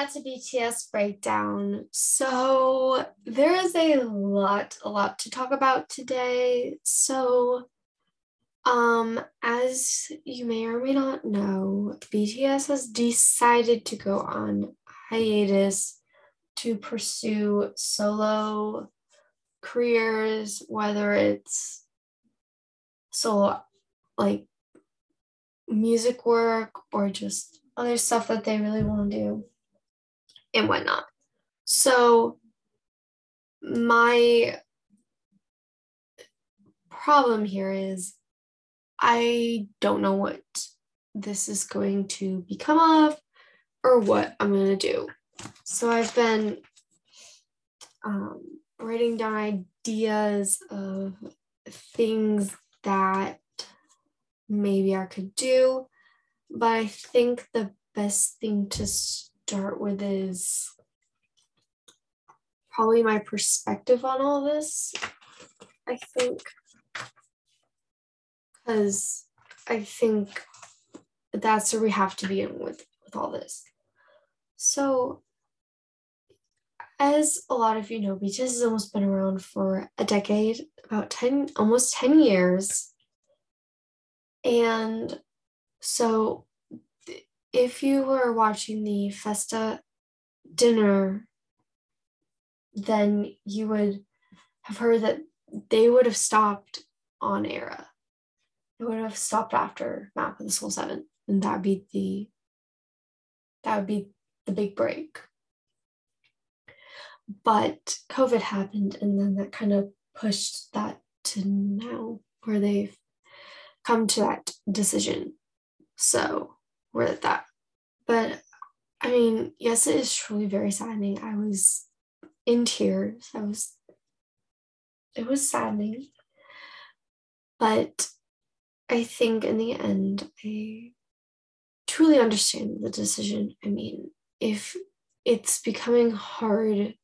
back to BTS breakdown. So there is a lot, a lot to talk about today. So um, as you may or may not know, BTS has decided to go on hiatus to pursue solo careers, whether it's solo like music work or just other stuff that they really want to do and whatnot. So, my problem here is I don't know what this is going to become of or what I'm going to do. So, I've been um, writing down ideas of things that maybe I could do. But I think the best thing to start with is probably my perspective on all this. I think. Because I think that's where we have to begin with with all this. So, as a lot of you know, BTS has almost been around for a decade, about 10, almost 10 years. And so if you were watching the Festa dinner, then you would have heard that they would have stopped on Era. It would have stopped after Map of the Soul Seven, and that'd be the that would be the big break. But COVID happened, and then that kind of pushed that to now, where they've come to that decision. So we're at that. But I mean, yes, it is truly very saddening. I was in tears. I was, it was saddening. But I think in the end, I truly understand the decision. I mean, if it's becoming hard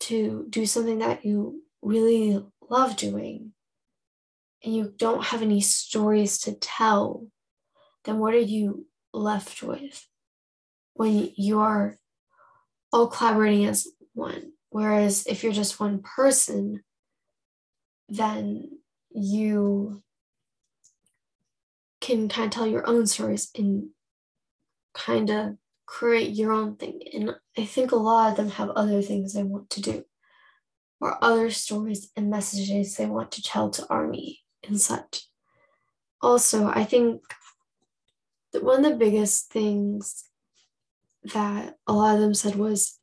to do something that you really love doing and you don't have any stories to tell, then what are you left with when you are all collaborating as one? Whereas if you're just one person, then you can kind of tell your own stories and kind of create your own thing. And I think a lot of them have other things they want to do or other stories and messages they want to tell to Army and such. Also, I think one of the biggest things that a lot of them said was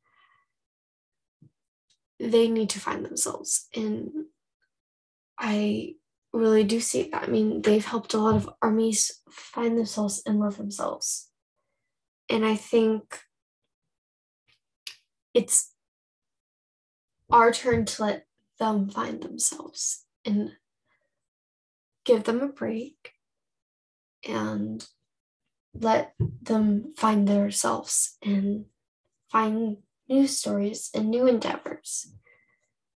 they need to find themselves. And I really do see that. I mean, they've helped a lot of armies find themselves and love themselves. And I think it's our turn to let them find themselves and give them a break and let them find themselves and find new stories and new endeavors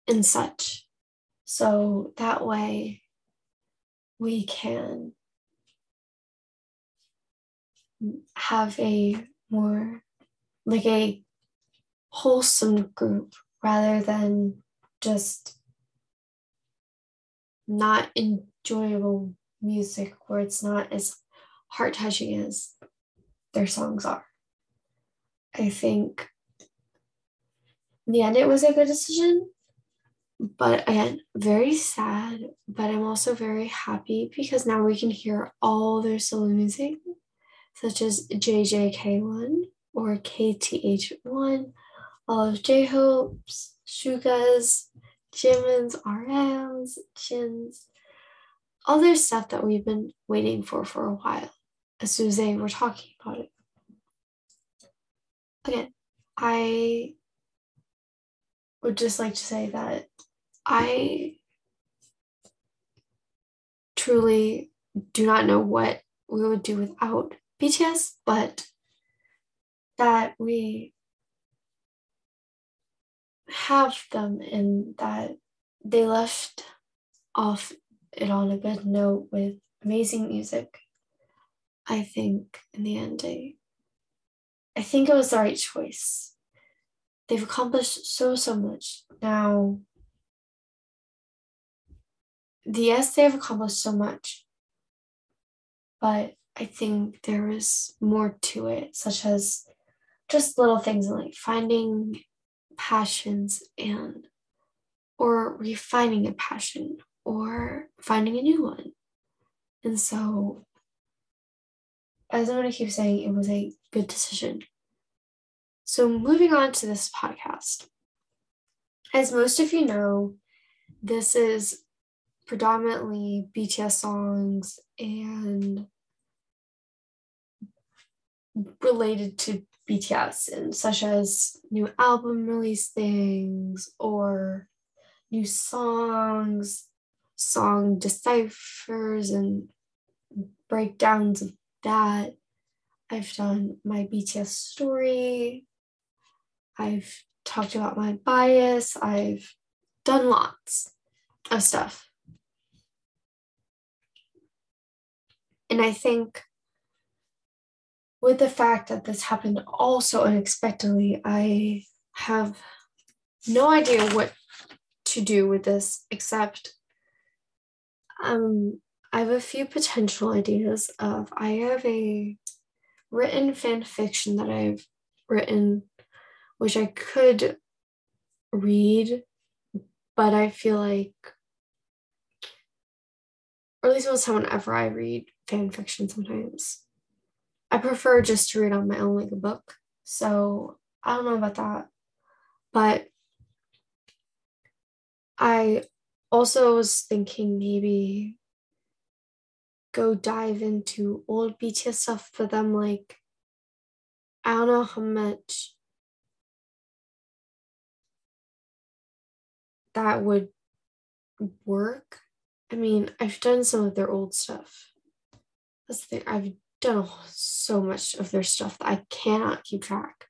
and such. So that way we can have a more like a wholesome group rather than just not enjoyable music where it's not as heart touching as their songs are. I think in the end it was a good decision, but again, very sad. But I'm also very happy because now we can hear all their solo music, such as JJK1 or KTH1, all of J Hope's, Suga's, Jimin's, RM's, Jin's, all their stuff that we've been waiting for for a while as soon as they were talking about it. Again, I would just like to say that I truly do not know what we would do without BTS, but that we have them and that they left off it on a good note with amazing music I think in the end, I I think it was the right choice. They've accomplished so, so much. Now, the yes, they have accomplished so much, but I think there is more to it, such as just little things like finding passions and or refining a passion or finding a new one. And so, as I'm going to keep saying, it was a good decision. So, moving on to this podcast. As most of you know, this is predominantly BTS songs and related to BTS and such as new album release things or new songs, song deciphers and breakdowns of that. I've done my BTS story. I've talked about my bias. I've done lots of stuff. And I think with the fact that this happened all so unexpectedly, I have no idea what to do with this except um, I have a few potential ideas of I have a written fan fiction that I've written which I could read, but I feel like or at least most time whenever I read fan fiction sometimes. I prefer just to read on my own like a book. So I don't know about that. But I also was thinking maybe go dive into old BTS stuff for them. Like, I don't know how much that would work. I mean, I've done some of their old stuff. That's the thing. I've done so much of their stuff that I cannot keep track.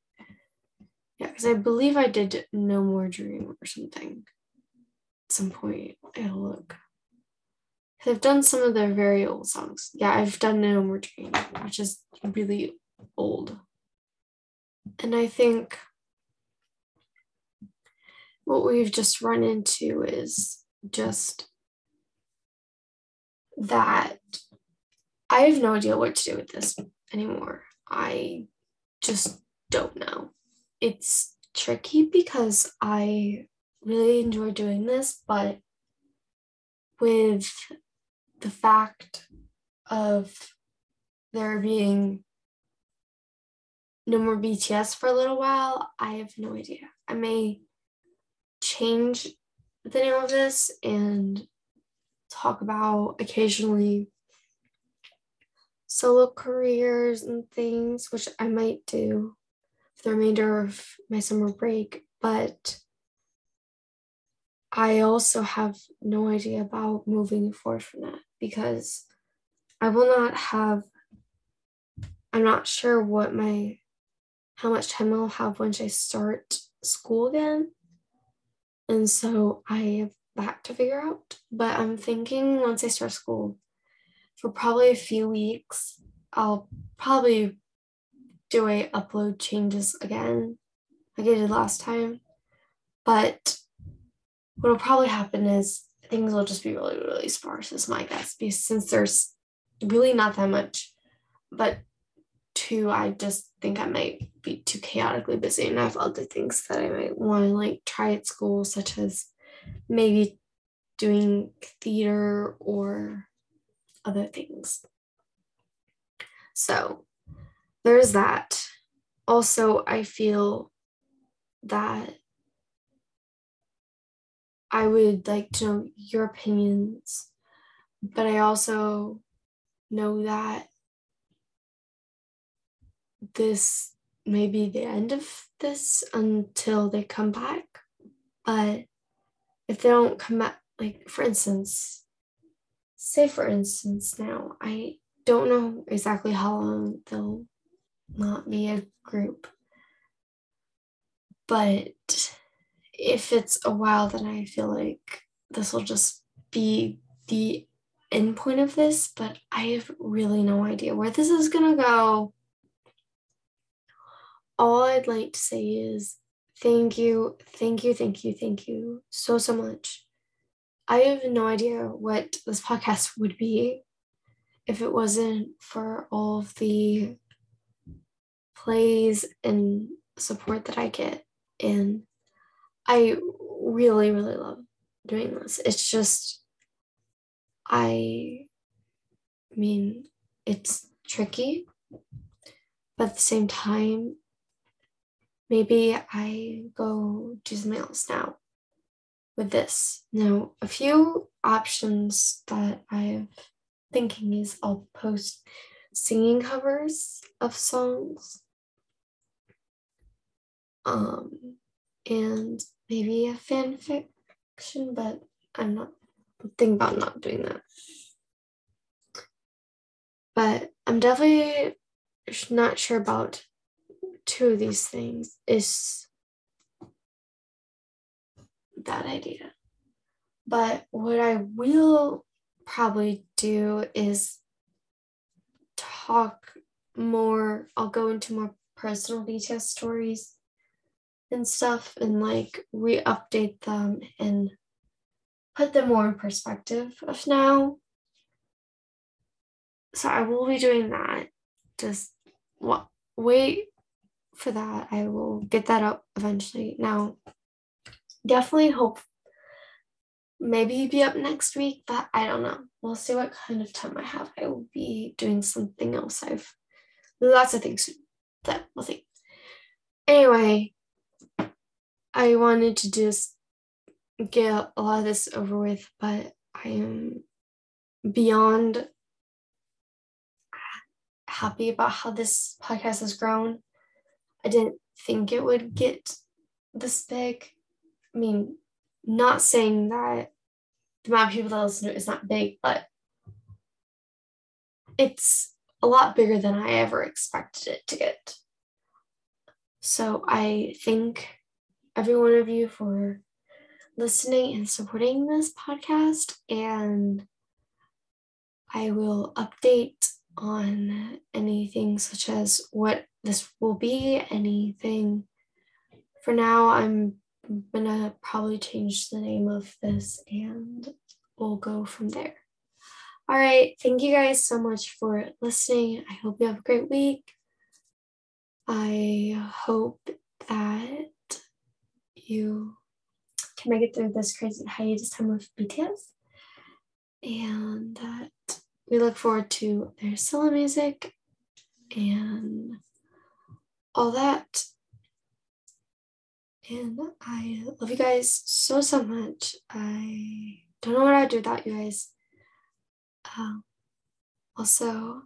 Yeah, because I believe I did No More Dream or something at some point. I'll look. I've done some of their very old songs. Yeah, I've done No More Dream, which is really old. And I think what we've just run into is just that I have no idea what to do with this anymore. I just don't know. It's tricky because I really enjoy doing this, but with the fact of there being no more BTS for a little while, I have no idea. I may change the name of this and talk about occasionally solo careers and things, which I might do for the remainder of my summer break. But I also have no idea about moving forward from that because I will not have, I'm not sure what my, how much time I'll have once I start school again. And so I have that to figure out. But I'm thinking once I start school, for probably a few weeks, I'll probably do a upload changes again, like I did last time. But what'll probably happen is things will just be really, really sparse, is my guess, because since there's really not that much. But two, I just think I might be too chaotically busy and I have other things that I might want to like try at school, such as maybe doing theater or other things. So there's that. Also, I feel that I would like to know your opinions, but I also know that this may be the end of this until they come back. But if they don't come back, like for instance, say for instance now i don't know exactly how long they'll not be a group but if it's a while then i feel like this will just be the end point of this but i have really no idea where this is going to go all I'd like to say is thank you, thank you, thank you, thank you so, so much. I have no idea what this podcast would be if it wasn't for all of the plays and support that I get. And I really, really love doing this. It's just, I mean, it's tricky, but at the same time, maybe I go do something else now with this. Now, a few options that I'm thinking is I'll post singing covers of songs. Um, and maybe a fan fiction, but I'm not thinking about not doing that. But I'm definitely not sure about two of these things. Is that idea. But what I will probably do is talk more, I'll go into more personal BTS stories and stuff and like re update them and put them more in perspective of now. So I will be doing that. Just what wait for that. I will get that up eventually. Now, definitely hope maybe be up next week, but I don't know. We'll see what kind of time I have. I will be doing something else. I've lots of things that we'll see. Anyway, I wanted to just get a lot of this over with, but I am beyond happy about how this podcast has grown. I didn't think it would get this big. I mean, not saying that the amount of people that listen to it is not big, but it's a lot bigger than I ever expected it to get. So I thank every one of you for listening and supporting this podcast. And I will update on anything such as what this will be, anything. For now, I'm gonna probably change the name of this and we'll go from there. All right. Thank you guys so much for listening. I hope you have a great week. I hope that you can make it through this crazy hiatus time with BTS and that we look forward to their solo music and all that. And I love you guys so, so much. I don't know what I'd do without you guys. Um, also,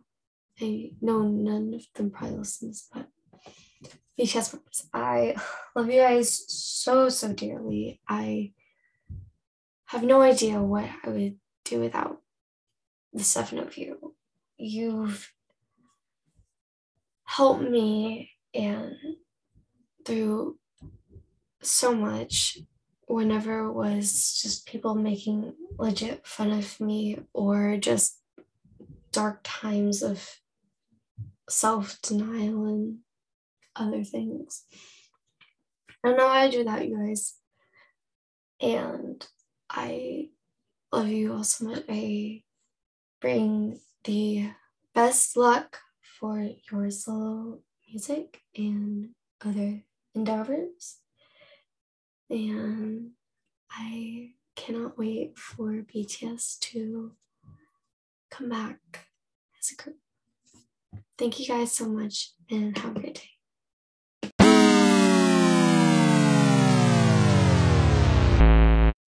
I know none of them probably listens, but Members, I love you guys so, so dearly. I have no idea what I would do without the seven of you. You've helped me and through so much whenever it was just people making legit fun of me or just dark times of self denial and other things. Know how I do that, you guys. And I love you all so much. I bring the best luck for your solo music and other endeavors. And I cannot wait for BTS to come back as a group. Thank you guys so much and have a great day.